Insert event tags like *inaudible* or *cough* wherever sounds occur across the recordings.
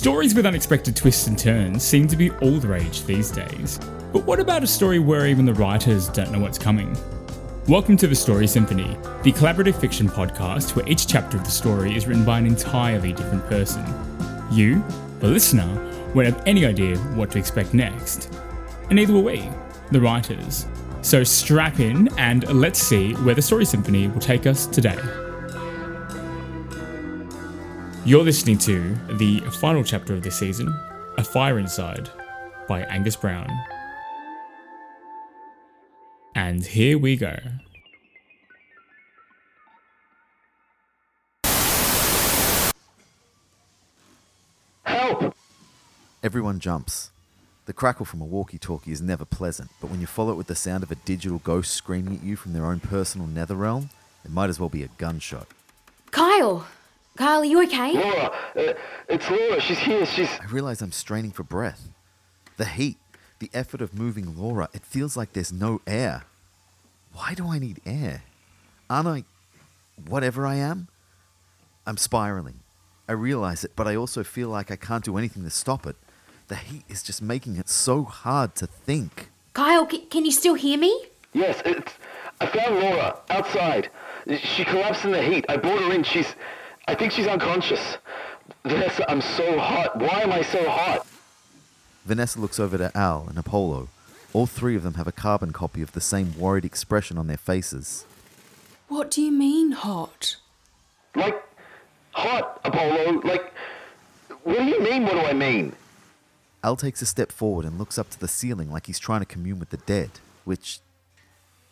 Stories with unexpected twists and turns seem to be all the rage these days. But what about a story where even the writers don't know what's coming? Welcome to the Story Symphony, the collaborative fiction podcast where each chapter of the story is written by an entirely different person. You, the listener, won't have any idea what to expect next. And neither will we, the writers. So strap in and let's see where the Story Symphony will take us today. You're listening to the final chapter of this season, A Fire Inside, by Angus Brown. And here we go. Help! Everyone jumps. The crackle from a walkie talkie is never pleasant, but when you follow it with the sound of a digital ghost screaming at you from their own personal nether realm, it might as well be a gunshot. Kyle! Kyle, are you okay? Laura! Uh, it's Laura, she's here, she's. I realize I'm straining for breath. The heat, the effort of moving Laura, it feels like there's no air. Why do I need air? Aren't I whatever I am? I'm spiraling. I realize it, but I also feel like I can't do anything to stop it. The heat is just making it so hard to think. Kyle, c- can you still hear me? Yes, it's. I found Laura outside. She collapsed in the heat. I brought her in. She's. I think she's unconscious. Vanessa, I'm so hot. Why am I so hot? Vanessa looks over to Al and Apollo. All three of them have a carbon copy of the same worried expression on their faces. What do you mean, hot? Like, hot, Apollo. Like, what do you mean, what do I mean? Al takes a step forward and looks up to the ceiling like he's trying to commune with the dead, which,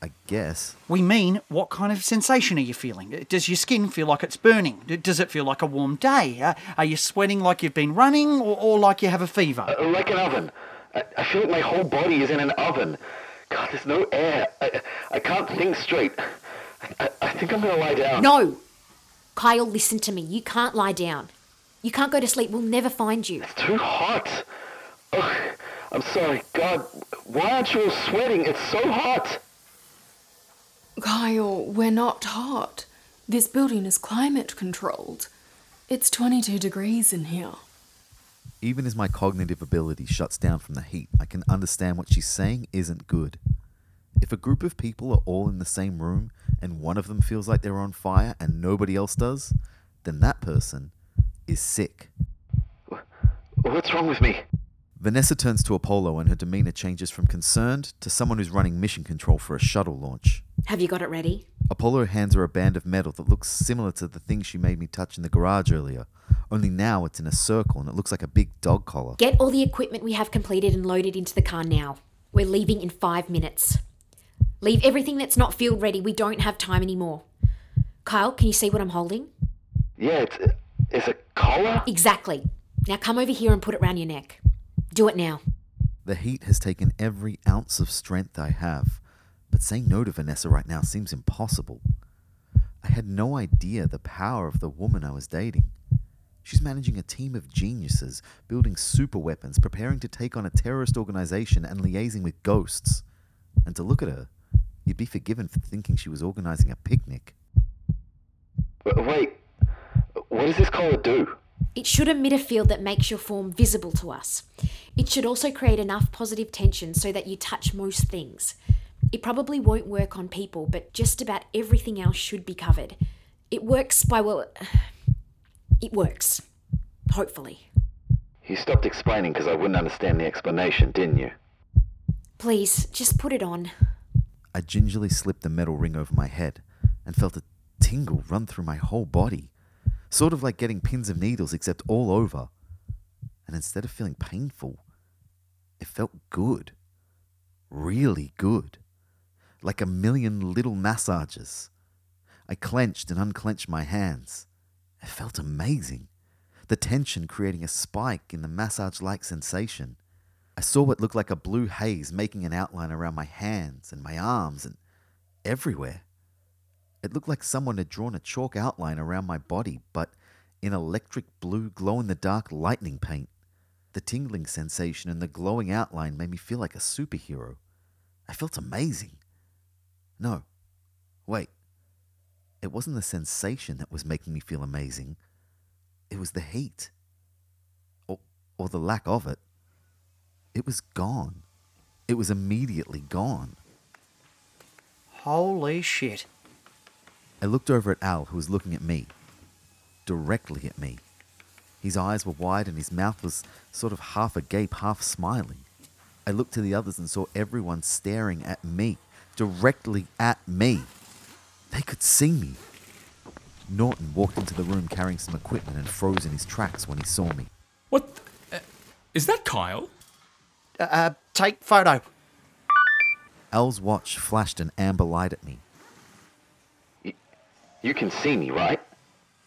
I guess, We mean, what kind of sensation are you feeling? Does your skin feel like it's burning? Does it feel like a warm day? Uh, Are you sweating like you've been running or, or like you have a fever? Uh, Like an oven. I, I feel like my whole body is in an oven. God, there's no air. I, I can't think straight. I, I think I'm gonna lie down. No! Kyle, listen to me. You can't lie down. You can't go to sleep. We'll never find you. It's too hot. Ugh, I'm sorry. God, why aren't you all sweating? It's so hot. Kyle, we're not hot. This building is climate controlled. It's 22 degrees in here. even as my cognitive ability shuts down from the heat, I can understand what she's saying isn't good. If a group of people are all in the same room and one of them feels like they're on fire and nobody else does, then that person is sick. What's wrong with me? Vanessa turns to Apollo and her demeanor changes from concerned to someone who's running mission control for a shuttle launch. Have you got it ready? Apollo hands her a band of metal that looks similar to the thing she made me touch in the garage earlier, only now it's in a circle and it looks like a big dog collar. Get all the equipment we have completed and loaded into the car now. We're leaving in five minutes. Leave everything that's not field ready. We don't have time anymore. Kyle, can you see what I'm holding? Yeah, it's, it's a collar? Exactly. Now come over here and put it round your neck. Do it now. The heat has taken every ounce of strength I have, but saying no to Vanessa right now seems impossible. I had no idea the power of the woman I was dating. She's managing a team of geniuses, building super weapons, preparing to take on a terrorist organization, and liaising with ghosts. And to look at her, you'd be forgiven for thinking she was organizing a picnic. Wait, what does this collar do? It should emit a field that makes your form visible to us. It should also create enough positive tension so that you touch most things. It probably won't work on people, but just about everything else should be covered. It works by, well, *sighs* it works. Hopefully. You stopped explaining because I wouldn't understand the explanation, didn't you? Please, just put it on. I gingerly slipped the metal ring over my head and felt a tingle run through my whole body, sort of like getting pins and needles, except all over. And instead of feeling painful, it felt good. Really good. Like a million little massages. I clenched and unclenched my hands. It felt amazing. The tension creating a spike in the massage like sensation. I saw what looked like a blue haze making an outline around my hands and my arms and everywhere. It looked like someone had drawn a chalk outline around my body, but in electric blue glow in the dark lightning paint. The tingling sensation and the glowing outline made me feel like a superhero. I felt amazing. No, wait. It wasn't the sensation that was making me feel amazing, it was the heat. Or, or the lack of it, it was gone. It was immediately gone. Holy shit. I looked over at Al, who was looking at me. Directly at me. His eyes were wide and his mouth was sort of half agape, half smiling. I looked to the others and saw everyone staring at me. Directly at me. They could see me. Norton walked into the room carrying some equipment and froze in his tracks when he saw me. What? The, uh, is that Kyle? Uh, uh, take photo. Al's watch flashed an amber light at me. You can see me, right?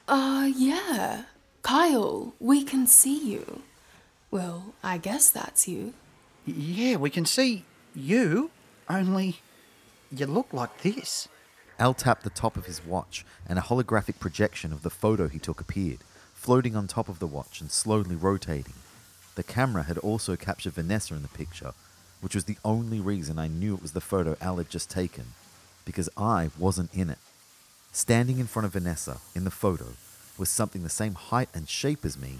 Uh, yeah. Kyle, we can see you. Well, I guess that's you. Yeah, we can see you, only you look like this. Al tapped the top of his watch, and a holographic projection of the photo he took appeared, floating on top of the watch and slowly rotating. The camera had also captured Vanessa in the picture, which was the only reason I knew it was the photo Al had just taken, because I wasn't in it. Standing in front of Vanessa in the photo was something the same height and shape as me,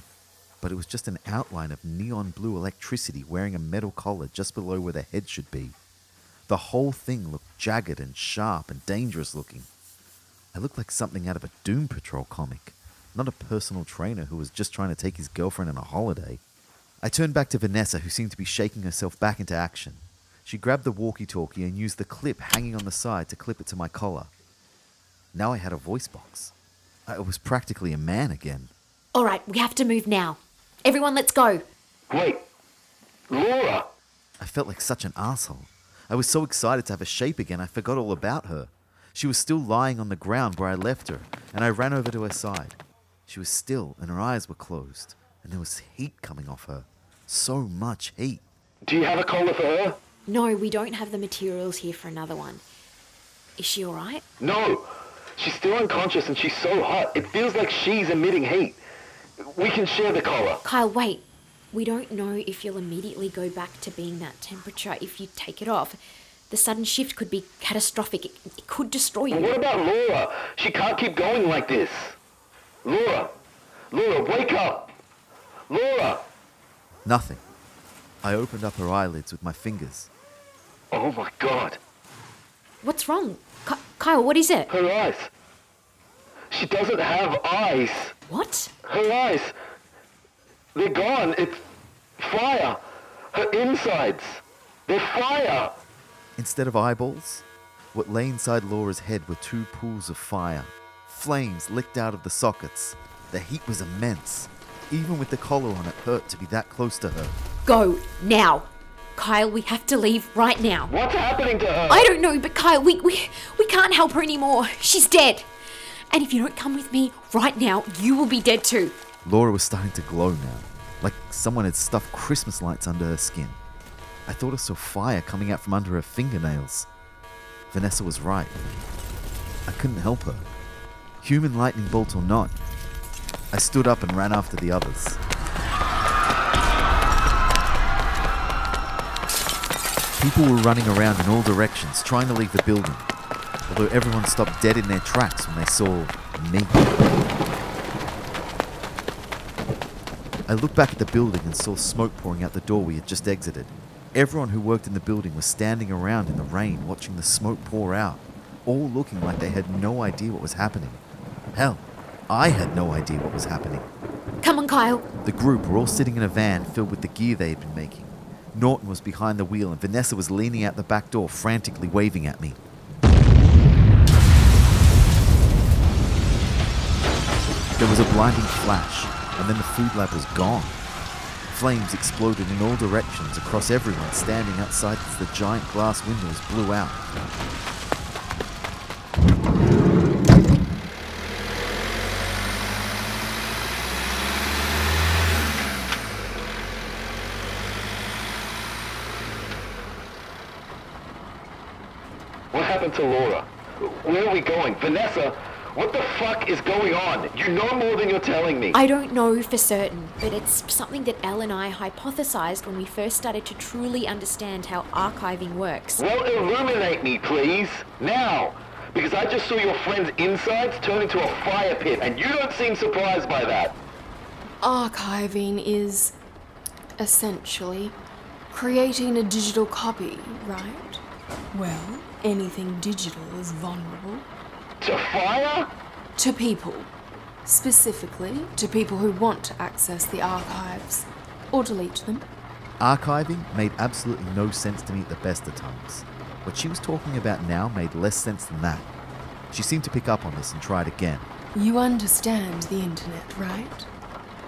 but it was just an outline of neon blue electricity wearing a metal collar just below where the head should be. The whole thing looked jagged and sharp and dangerous looking. I looked like something out of a Doom Patrol comic, not a personal trainer who was just trying to take his girlfriend on a holiday. I turned back to Vanessa, who seemed to be shaking herself back into action. She grabbed the walkie talkie and used the clip hanging on the side to clip it to my collar. Now I had a voice box. I was practically a man again. All right, we have to move now. Everyone, let's go. Wait. Laura! I felt like such an asshole. I was so excited to have a shape again, I forgot all about her. She was still lying on the ground where I left her, and I ran over to her side. She was still, and her eyes were closed, and there was heat coming off her. So much heat. Do you have a collar for her? No, we don't have the materials here for another one. Is she all right? No! She's still unconscious and she's so hot. It feels like she's emitting heat. We can share the collar. Kyle, wait. We don't know if you'll immediately go back to being that temperature if you take it off. The sudden shift could be catastrophic. It, it could destroy But what about Laura? She can't keep going like this. Laura! Laura, wake up! Laura! Nothing. I opened up her eyelids with my fingers. Oh my god. What's wrong? Ky- Kyle, what is it? Her eyes. She doesn't have eyes. What? Her eyes. They're gone. It's fire. Her insides. They're fire. Instead of eyeballs, what lay inside Laura's head were two pools of fire. Flames licked out of the sockets. The heat was immense. Even with the collar on, it hurt to be that close to her. Go now. Kyle, we have to leave right now. What's happening to her? I don't know, but Kyle, we, we, we can't help her anymore. She's dead. And if you don't come with me right now, you will be dead too. Laura was starting to glow now, like someone had stuffed Christmas lights under her skin. I thought I saw fire coming out from under her fingernails. Vanessa was right. I couldn't help her. Human lightning bolt or not, I stood up and ran after the others. People were running around in all directions, trying to leave the building, although everyone stopped dead in their tracks when they saw me. I looked back at the building and saw smoke pouring out the door we had just exited. Everyone who worked in the building was standing around in the rain watching the smoke pour out, all looking like they had no idea what was happening. Hell, I had no idea what was happening. Come on, Kyle. The group were all sitting in a van filled with the gear they had been making. Norton was behind the wheel and Vanessa was leaning out the back door, frantically waving at me. There was a blinding flash, and then the food lab was gone. Flames exploded in all directions across everyone standing outside as the giant glass windows blew out. What happened to Laura? Where are we going? Vanessa, what the fuck is going on? You know more than you're telling me. I don't know for certain, but it's something that Elle and I hypothesized when we first started to truly understand how archiving works. Well, illuminate me, please. Now. Because I just saw your friend's insides turn into a fire pit, and you don't seem surprised by that. Archiving is Essentially, creating a digital copy, right? Well, anything digital is vulnerable. To fire? To people. Specifically, to people who want to access the archives or delete them. Archiving made absolutely no sense to me at the best of times. What she was talking about now made less sense than that. She seemed to pick up on this and tried again. You understand the internet, right?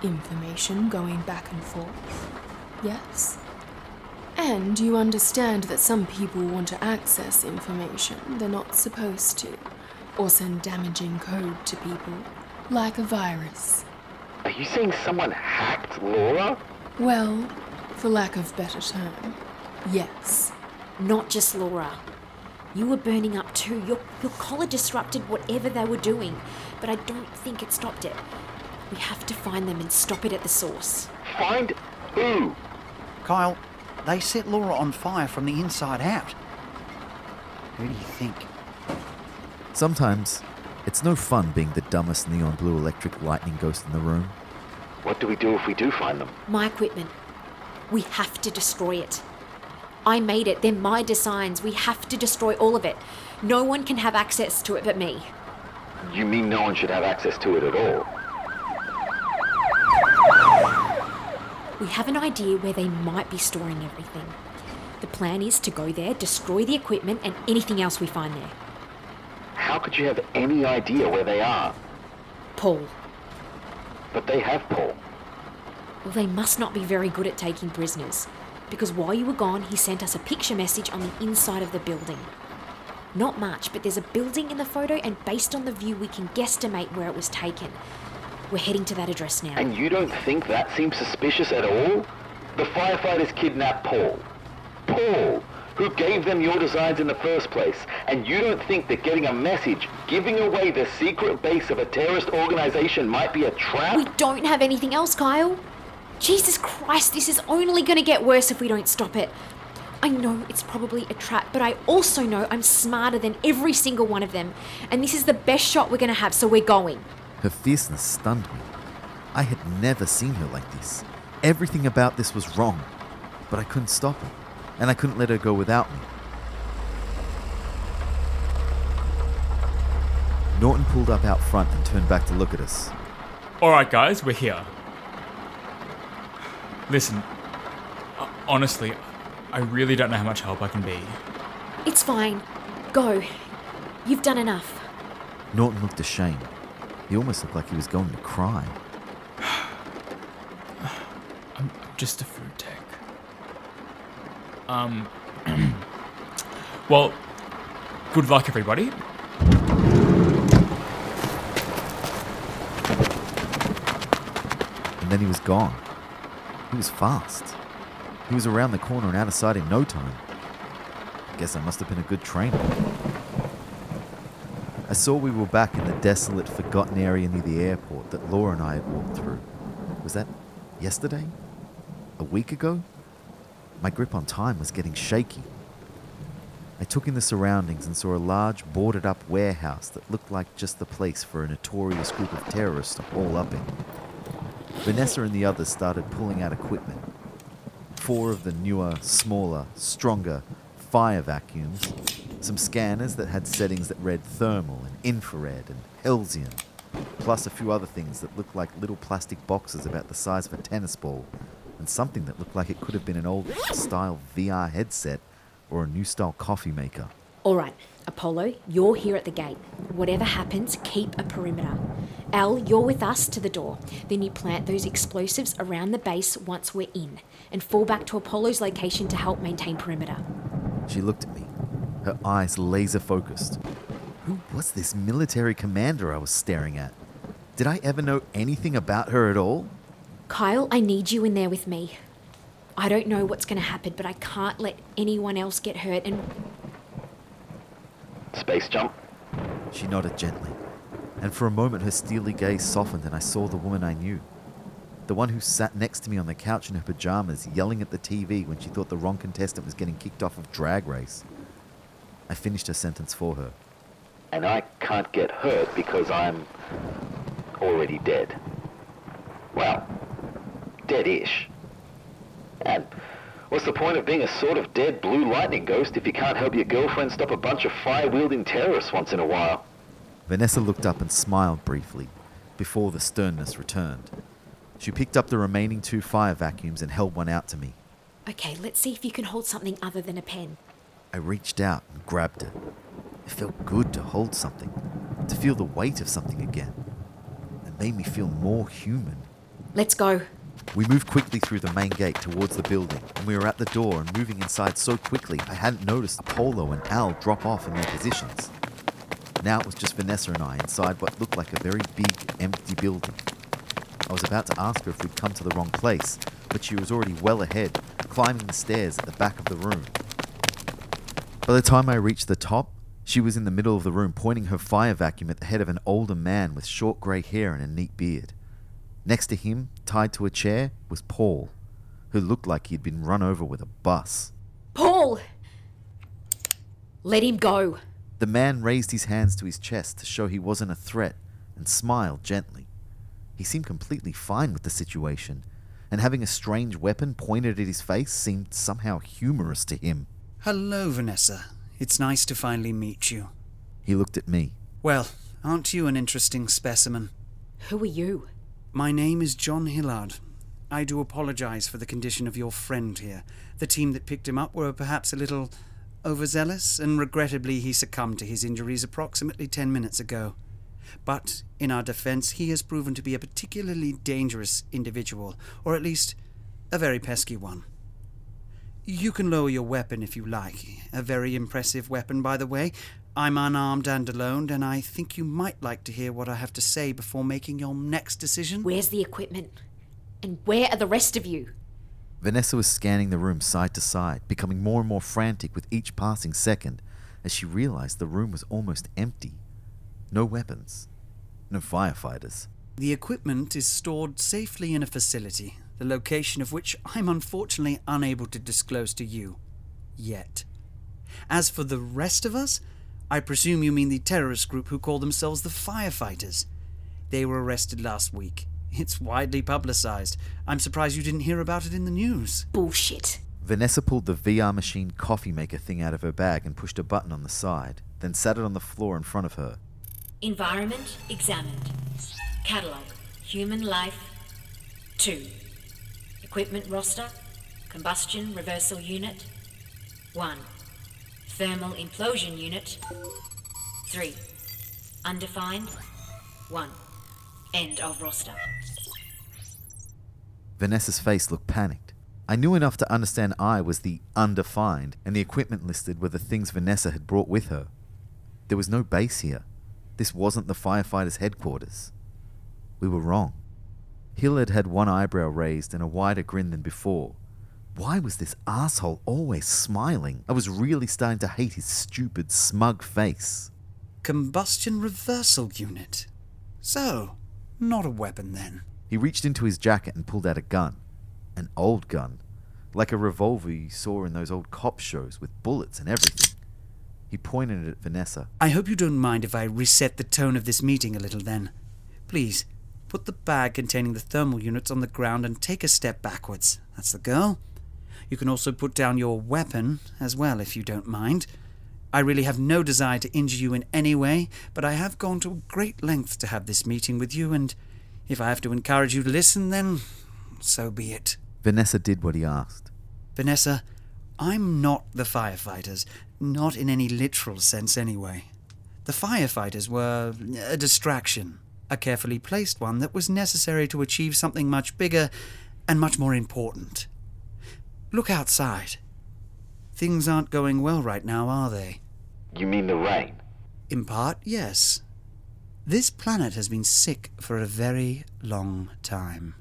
Information going back and forth. Yes? And you understand that some people want to access information they're not supposed to, or send damaging code to people, like a virus. Are you saying someone hacked Laura? Well, for lack of better term, yes. Not just Laura. You were burning up too. Your, your collar disrupted whatever they were doing, but I don't think it stopped it. We have to find them and stop it at the source. Find who? Kyle, they set Laura on fire from the inside out. Who do you think? Sometimes, it's no fun being the dumbest neon blue electric lightning ghost in the room. What do we do if we do find them? My equipment. We have to destroy it. I made it. They're my designs. We have to destroy all of it. No one can have access to it but me. You mean no one should have access to it at all? We have an idea where they might be storing everything. The plan is to go there, destroy the equipment, and anything else we find there. How could you have any idea where they are? Paul. But they have Paul. Well, they must not be very good at taking prisoners, because while you were gone, he sent us a picture message on the inside of the building. Not much, but there's a building in the photo, and based on the view, we can guesstimate where it was taken. We're heading to that address now. And you don't think that seems suspicious at all? The firefighters kidnapped Paul. Paul, who gave them your designs in the first place. And you don't think that getting a message giving away the secret base of a terrorist organization might be a trap? We don't have anything else, Kyle. Jesus Christ, this is only going to get worse if we don't stop it. I know it's probably a trap, but I also know I'm smarter than every single one of them. And this is the best shot we're going to have, so we're going. Her fierceness stunned me. I had never seen her like this. Everything about this was wrong, but I couldn't stop her, and I couldn't let her go without me. Norton pulled up out front and turned back to look at us. Alright, guys, we're here. Listen, honestly, I really don't know how much help I can be. It's fine. Go. You've done enough. Norton looked ashamed. He almost looked like he was going to cry. *sighs* I'm just a food tech. Um. *clears throat* well, good luck, everybody. And then he was gone. He was fast. He was around the corner and out of sight in no time. I guess I must have been a good trainer. I saw we were back in the desolate, forgotten area near the airport that Laura and I had walked through. Was that yesterday? A week ago? My grip on time was getting shaky. I took in the surroundings and saw a large, boarded up warehouse that looked like just the place for a notorious group of terrorists to haul up in. Vanessa and the others started pulling out equipment. Four of the newer, smaller, stronger fire vacuums, some scanners that had settings that read thermal and infrared and Halcyon, plus a few other things that looked like little plastic boxes about the size of a tennis ball, and something that looked like it could have been an old style VR headset or a new style coffee maker. All right, Apollo, you're here at the gate. Whatever happens, keep a perimeter. Al, you're with us to the door. Then you plant those explosives around the base once we're in, and fall back to Apollo's location to help maintain perimeter. She looked at me, her eyes laser focused. Who was this military commander I was staring at? Did I ever know anything about her at all? Kyle, I need you in there with me. I don't know what's going to happen, but I can't let anyone else get hurt, and Space jump? She nodded gently, and for a moment her steely gaze softened and I saw the woman I knew. The one who sat next to me on the couch in her pajamas, yelling at the TV when she thought the wrong contestant was getting kicked off of Drag Race. I finished her sentence for her. And I can't get hurt because I'm already dead. Well, dead-ish. And what's the point of being a sort of dead blue lightning ghost if you can't help your girlfriend stop a bunch of fire-wielding terrorists once in a while? Vanessa looked up and smiled briefly, before the sternness returned. She picked up the remaining two fire vacuums and held one out to me. Okay, let's see if you can hold something other than a pen. I reached out and grabbed it. It felt good to hold something, to feel the weight of something again. It made me feel more human. Let's go. We moved quickly through the main gate towards the building, and we were at the door and moving inside so quickly I hadn't noticed Apollo and Al drop off in their positions. Now it was just Vanessa and I inside what looked like a very big, empty building. I was about to ask her if we'd come to the wrong place, but she was already well ahead, climbing the stairs at the back of the room. By the time I reached the top, she was in the middle of the room pointing her fire vacuum at the head of an older man with short grey hair and a neat beard. Next to him, tied to a chair, was Paul, who looked like he'd been run over with a bus. Paul! Let him go. The man raised his hands to his chest to show he wasn't a threat and smiled gently. He seemed completely fine with the situation, and having a strange weapon pointed at his face seemed somehow humorous to him. Hello, Vanessa. It's nice to finally meet you. He looked at me. Well, aren't you an interesting specimen? Who are you? My name is John Hillard. I do apologize for the condition of your friend here. The team that picked him up were perhaps a little overzealous, and regrettably he succumbed to his injuries approximately ten minutes ago. But, in our defense, he has proven to be a particularly dangerous individual, or at least a very pesky one. You can lower your weapon if you like. A very impressive weapon, by the way. I'm unarmed and alone, and I think you might like to hear what I have to say before making your next decision. Where's the equipment? And where are the rest of you? Vanessa was scanning the room side to side, becoming more and more frantic with each passing second as she realized the room was almost empty. No weapons, no firefighters. The equipment is stored safely in a facility, the location of which I'm unfortunately unable to disclose to you. Yet. As for the rest of us, I presume you mean the terrorist group who call themselves the Firefighters. They were arrested last week. It's widely publicized. I'm surprised you didn't hear about it in the news. Bullshit. Vanessa pulled the VR machine coffee maker thing out of her bag and pushed a button on the side, then sat it on the floor in front of her. Environment examined. Catalog. Human life. 2. Equipment roster. Combustion reversal unit. 1. Thermal implosion unit. 3. Undefined. 1. End of roster. Vanessa's face looked panicked. I knew enough to understand I was the undefined, and the equipment listed were the things Vanessa had brought with her. There was no base here. This wasn't the firefighters' headquarters. We were wrong. Hillard had one eyebrow raised and a wider grin than before. Why was this asshole always smiling? I was really starting to hate his stupid, smug face. Combustion reversal unit. So, not a weapon then. He reached into his jacket and pulled out a gun. An old gun. Like a revolver you saw in those old cop shows with bullets and everything. He pointed it at Vanessa. I hope you don't mind if I reset the tone of this meeting a little then. Please, put the bag containing the thermal units on the ground and take a step backwards. That's the girl. You can also put down your weapon as well if you don't mind. I really have no desire to injure you in any way, but I have gone to great lengths to have this meeting with you, and if I have to encourage you to listen, then so be it. Vanessa did what he asked. Vanessa, I'm not the firefighters, not in any literal sense anyway. The firefighters were a distraction, a carefully placed one that was necessary to achieve something much bigger and much more important. Look outside. Things aren't going well right now, are they? You mean the rain? In part, yes. This planet has been sick for a very long time,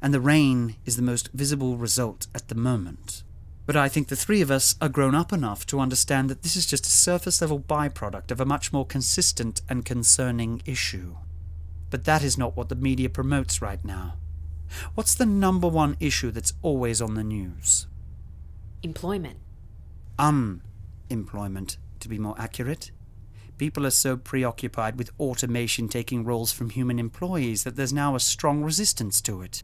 and the rain is the most visible result at the moment. But I think the three of us are grown up enough to understand that this is just a surface level byproduct of a much more consistent and concerning issue. But that is not what the media promotes right now. What's the number one issue that's always on the news? Employment. Unemployment, to be more accurate. People are so preoccupied with automation taking roles from human employees that there's now a strong resistance to it.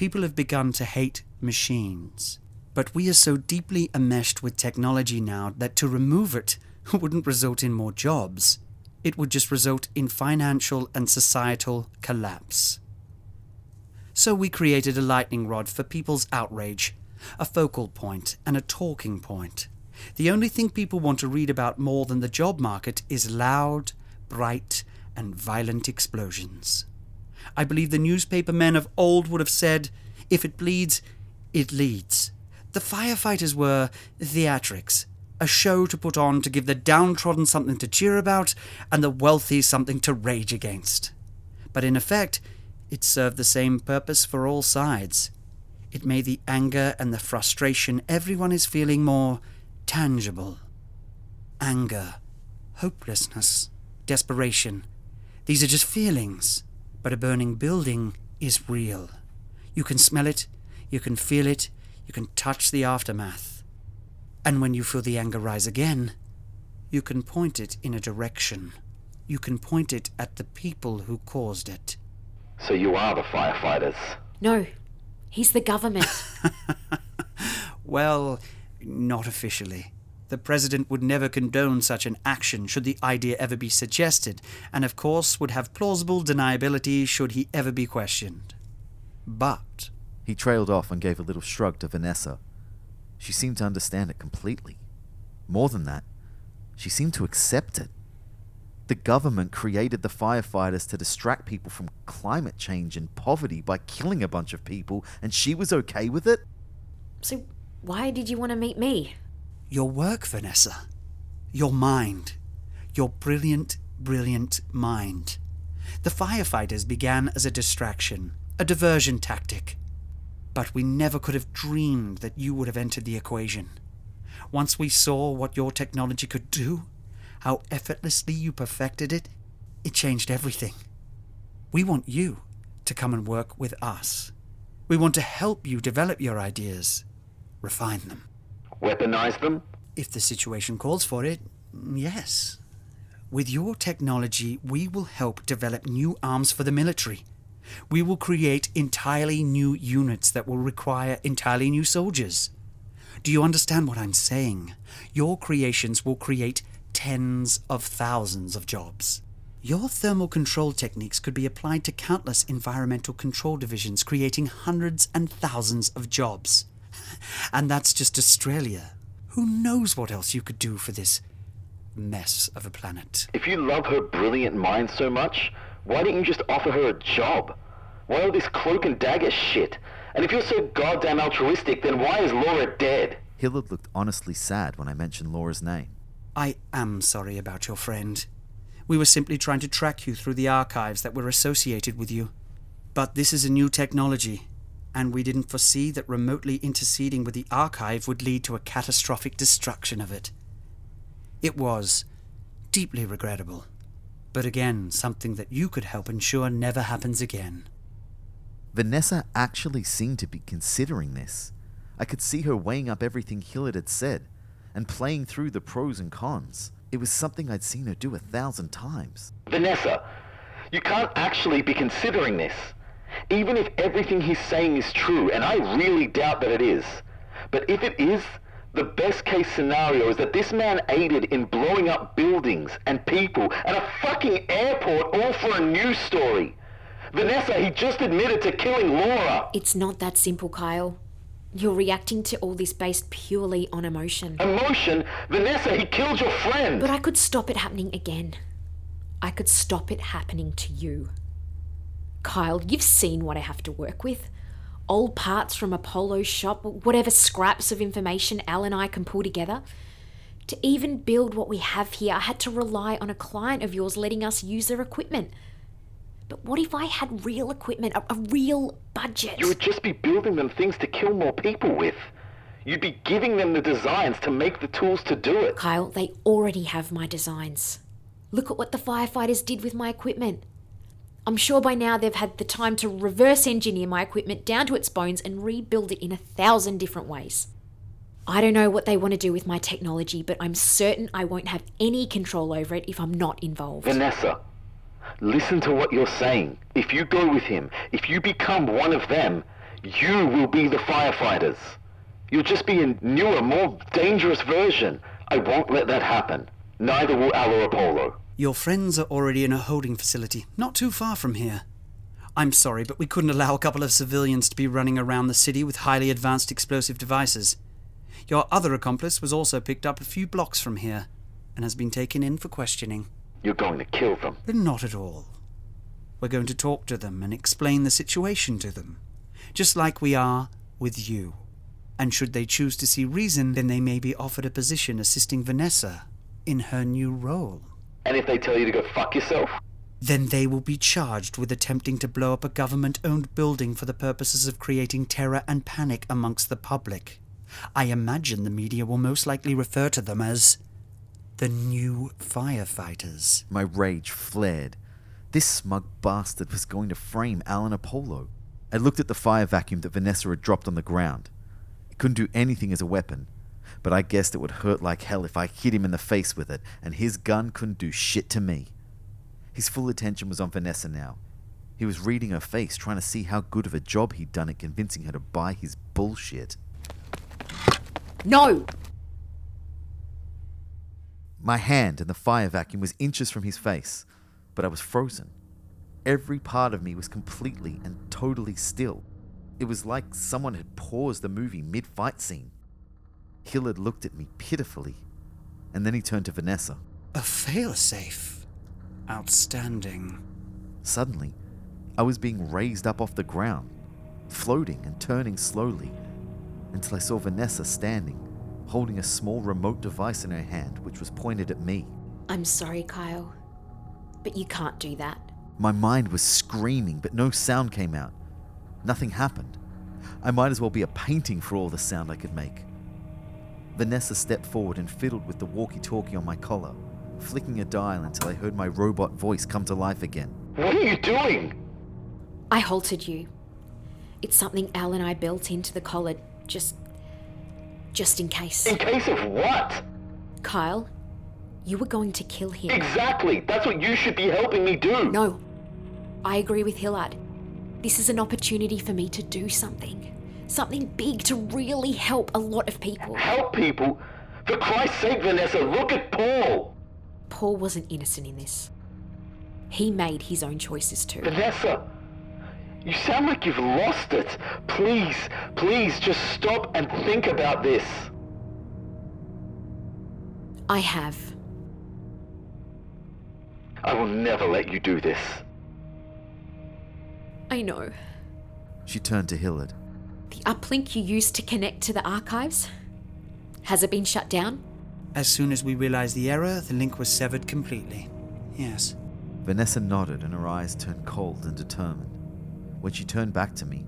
people have begun to hate machines. But we are so deeply enmeshed with technology now that to remove it *laughs* wouldn't result in more jobs. It would just result in financial and societal collapse. So we created a lightning rod for people's outrage, a focal point and a talking point. The only thing people want to read about more than the job market is loud, bright, and violent explosions. I believe the newspaper men of old would have said, if it bleeds, it leads. The firefighters were theatrics, a show to put on to give the downtrodden something to cheer about and the wealthy something to rage against. But in effect, it served the same purpose for all sides. It made the anger and the frustration everyone is feeling more tangible. Anger, hopelessness, desperation. These are just feelings, but a burning building is real. You can smell it, you can feel it, you can touch the aftermath. And when you feel the anger rise again, you can point it in a direction. You can point it at the people who caused it. So you are the firefighters. No, he's the government. *laughs* Well, not officially. The President would never condone such an action should the idea ever be suggested, and of course would have plausible deniability should he ever be questioned. But He trailed off and gave a little shrug to Vanessa. She seemed to understand it completely. More than that, she seemed to accept it. The government created the firefighters to distract people from climate change and poverty by killing a bunch of people, and she was okay with it? so, why did you want to meet me? your work, Vanessa, your mind, your brilliant, brilliant mind. The firefighters began as a distraction, a diversion tactic. But we never could have dreamed that you would have entered the equation. Once we saw what your technology could do, how effortlessly you perfected it, it changed everything. We want you to come and work with us. We want to help you develop your ideas, refine them. Weaponize them? If the situation calls for it, yes. With your technology, we will help develop new arms for the military. We will create entirely new units that will require entirely new soldiers. Do you understand what I'm saying? Your creations will create tens of thousands of jobs. Your thermal control techniques could be applied to countless environmental control divisions, creating hundreds and thousands of jobs. And that's just Australia. Who knows what else you could do for this mess of a planet? If you love her brilliant mind so much, why didn't you just offer her a job? Why all this cloak and dagger shit? And if you're so goddamn altruistic, then why is Laura dead? Hillard looked honestly sad when I mentioned Laura's name. I am sorry about your friend. We were simply trying to track you through the archives that were associated with you. But this is a new technology, and we didn't foresee that remotely interceding with the archive would lead to a catastrophic destruction of it. It was deeply regrettable, but again, something that you could help ensure never happens again. Vanessa actually seemed to be considering this. I could see her weighing up everything Hillard had said and playing through the pros and cons. It was something I'd seen her do a thousand times. Vanessa, you can't actually be considering this. Even if everything he's saying is true, and I really doubt that it is. But if it is, the best case scenario is that this man aided in blowing up buildings and people and a fucking airport all for a news story. Vanessa, he just admitted to killing Laura. It's not that simple, Kyle. You're reacting to all this based purely on emotion. Emotion? Vanessa, he killed your friend. But I could stop it happening again. I could stop it happening to you. Kyle, you've seen what I have to work with. Old parts from a polo shop, whatever scraps of information Al and I can pull together. To even build what we have here, I had to rely on a client of yours letting us use their equipment. But what if I had real equipment, a, a real budget? You would just be building them things to kill more people with. You'd be giving them the designs to make the tools to do it. Kyle, they already have my designs. Look at what the firefighters did with my equipment. I'm sure by now they've had the time to reverse engineer my equipment down to its bones and rebuild it in a thousand different ways. I don't know what they want to do with my technology, but I'm certain I won't have any control over it if I'm not involved. Vanessa, listen to what you're saying. If you go with him, if you become one of them, You will be the firefighters. You'll just be a newer, more dangerous version. I won't let that happen. Neither will Al or Apollo. Your friends are already in a holding facility, not too far from here. I'm sorry, but we couldn't allow a couple of civilians to be running around the city with highly advanced explosive devices. Your other accomplice was also picked up a few blocks from here and has been taken in for questioning. You're going to kill them. Not at all. We're going to talk to them and explain the situation to them, just like we are with you. And should they choose to see reason, then they may be offered a position assisting Vanessa in her new role. And if they tell you to go fuck yourself? Then they will be charged with attempting to blow up a government owned building for the purposes of creating terror and panic amongst the public. I imagine the media will most likely refer to them as the new firefighters. My rage flared. This smug bastard was going to frame Al and Apollo. I looked at the fire vacuum that Vanessa had dropped on the ground. It couldn't do anything as a weapon, but I guessed it would hurt like hell if I hit him in the face with it, and his gun couldn't do shit to me. His full attention was on Vanessa now. He was reading her face, trying to see how good of a job he'd done at convincing her to buy his bullshit. No! My hand in the fire vacuum was inches from his face, but I was frozen. Every part of me was completely and totally still. It was like someone had paused the movie mid fight scene. Hillard looked at me pitifully, and then he turned to Vanessa. A failsafe. Outstanding. Suddenly, I was being raised up off the ground, floating and turning slowly, until I saw Vanessa standing, holding a small remote device in her hand which was pointed at me. I'm sorry, Kyle, but you can't do that. My mind was screaming, but no sound came out. Nothing happened. I might as well be a painting for all the sound I could make. Vanessa stepped forward and fiddled with the walkie talkie on my collar, flicking a dial until I heard my robot voice come to life again. What are you doing? I halted you. It's something Al and I built into the collar just. just in case. In case of what? Kyle, you were going to kill him. Exactly. That's what you should be helping me do. No. I agree with Hillard. This is an opportunity for me to do something. Something big to really help a lot of people. Help people? For Christ's sake, Vanessa, look at Paul. Paul wasn't innocent in this. He made his own choices too. Vanessa, you sound like you've lost it. Please, please just stop and think about this. I have. I will never let you do this. I know. She turned to Hillard. The uplink you used to connect to the archives? Has it been shut down? As soon as we realized the error, the link was severed completely. Yes. Vanessa nodded and her eyes turned cold and determined. When she turned back to me,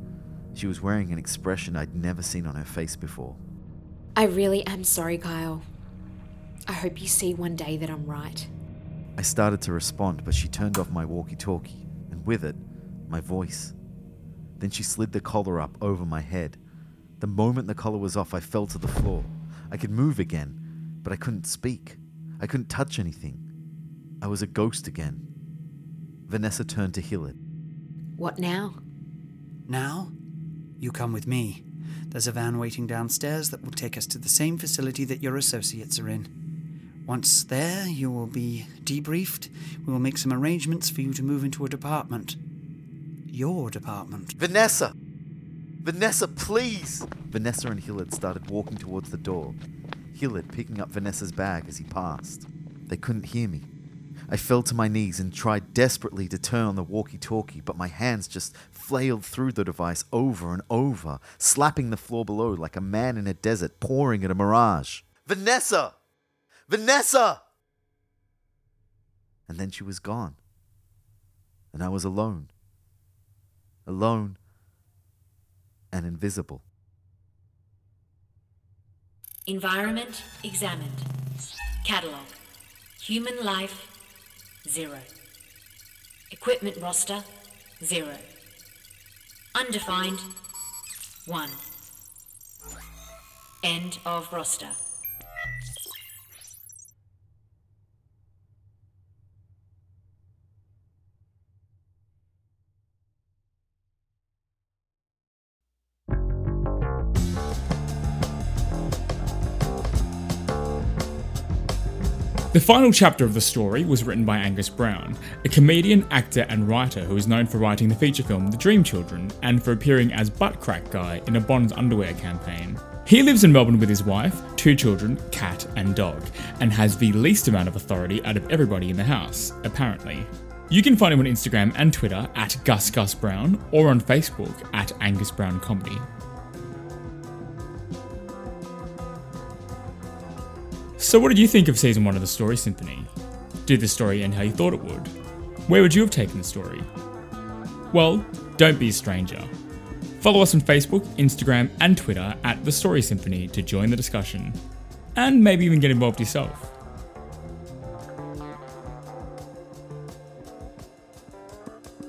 she was wearing an expression I'd never seen on her face before. I really am sorry, Kyle. I hope you see one day that I'm right. I started to respond, but she turned off my walkie talkie, and with it, my voice. Then she slid the collar up over my head. The moment the collar was off, I fell to the floor. I could move again, but I couldn't speak. I couldn't touch anything. I was a ghost again. Vanessa turned to Hillard. What now? Now, you come with me. There's a van waiting downstairs that will take us to the same facility that your associates are in. Once there, you will be debriefed. We will make some arrangements for you to move into a department. Your department. Vanessa! Vanessa, please! Vanessa and Hillard started walking towards the door, Hillard picking up Vanessa's bag as he passed. They couldn't hear me. I fell to my knees and tried desperately to turn on the walkie talkie, but my hands just flailed through the device over and over, slapping the floor below like a man in a desert pouring at a mirage. Vanessa! Vanessa! And then she was gone. And I was alone. Alone and invisible. Environment examined. Catalog. Human life, zero. Equipment roster, zero. Undefined, one. End of roster. The final chapter of the story was written by Angus Brown, a comedian, actor, and writer who is known for writing the feature film The Dream Children and for appearing as Butt Crack Guy in a Bond's underwear campaign. He lives in Melbourne with his wife, two children, cat, and dog, and has the least amount of authority out of everybody in the house, apparently. You can find him on Instagram and Twitter at Gus Gus Brown or on Facebook at Angus Brown Comedy. So, what did you think of season one of the Story Symphony? Did the story end how you thought it would? Where would you have taken the story? Well, don't be a stranger. Follow us on Facebook, Instagram, and Twitter at The Story Symphony to join the discussion. And maybe even get involved yourself.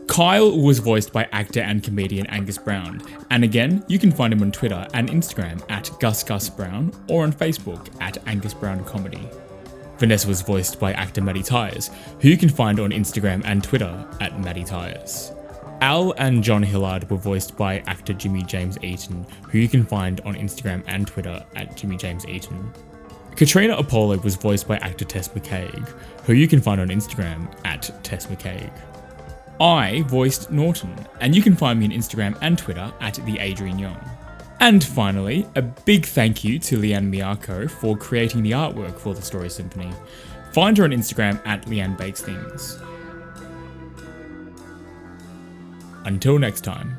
Kyle was voiced by actor and comedian Angus Brown, and again, you can find him on Twitter and Instagram at Gus Gus Brown or on Facebook at Angus Brown Comedy. Vanessa was voiced by actor Maddy Tyers, who you can find on Instagram and Twitter at Maddy Tyers. Al and John Hillard were voiced by actor Jimmy James Eaton, who you can find on Instagram and Twitter at Jimmy James Eaton. Katrina Apollo was voiced by actor Tess McKaige, who you can find on Instagram at Tess McKaige. I voiced Norton, and you can find me on Instagram and Twitter at the Adrian Yeung. And finally, a big thank you to Leanne Miyako for creating the artwork for the Story Symphony. Find her on Instagram at Leanne Bakes Things. Until next time.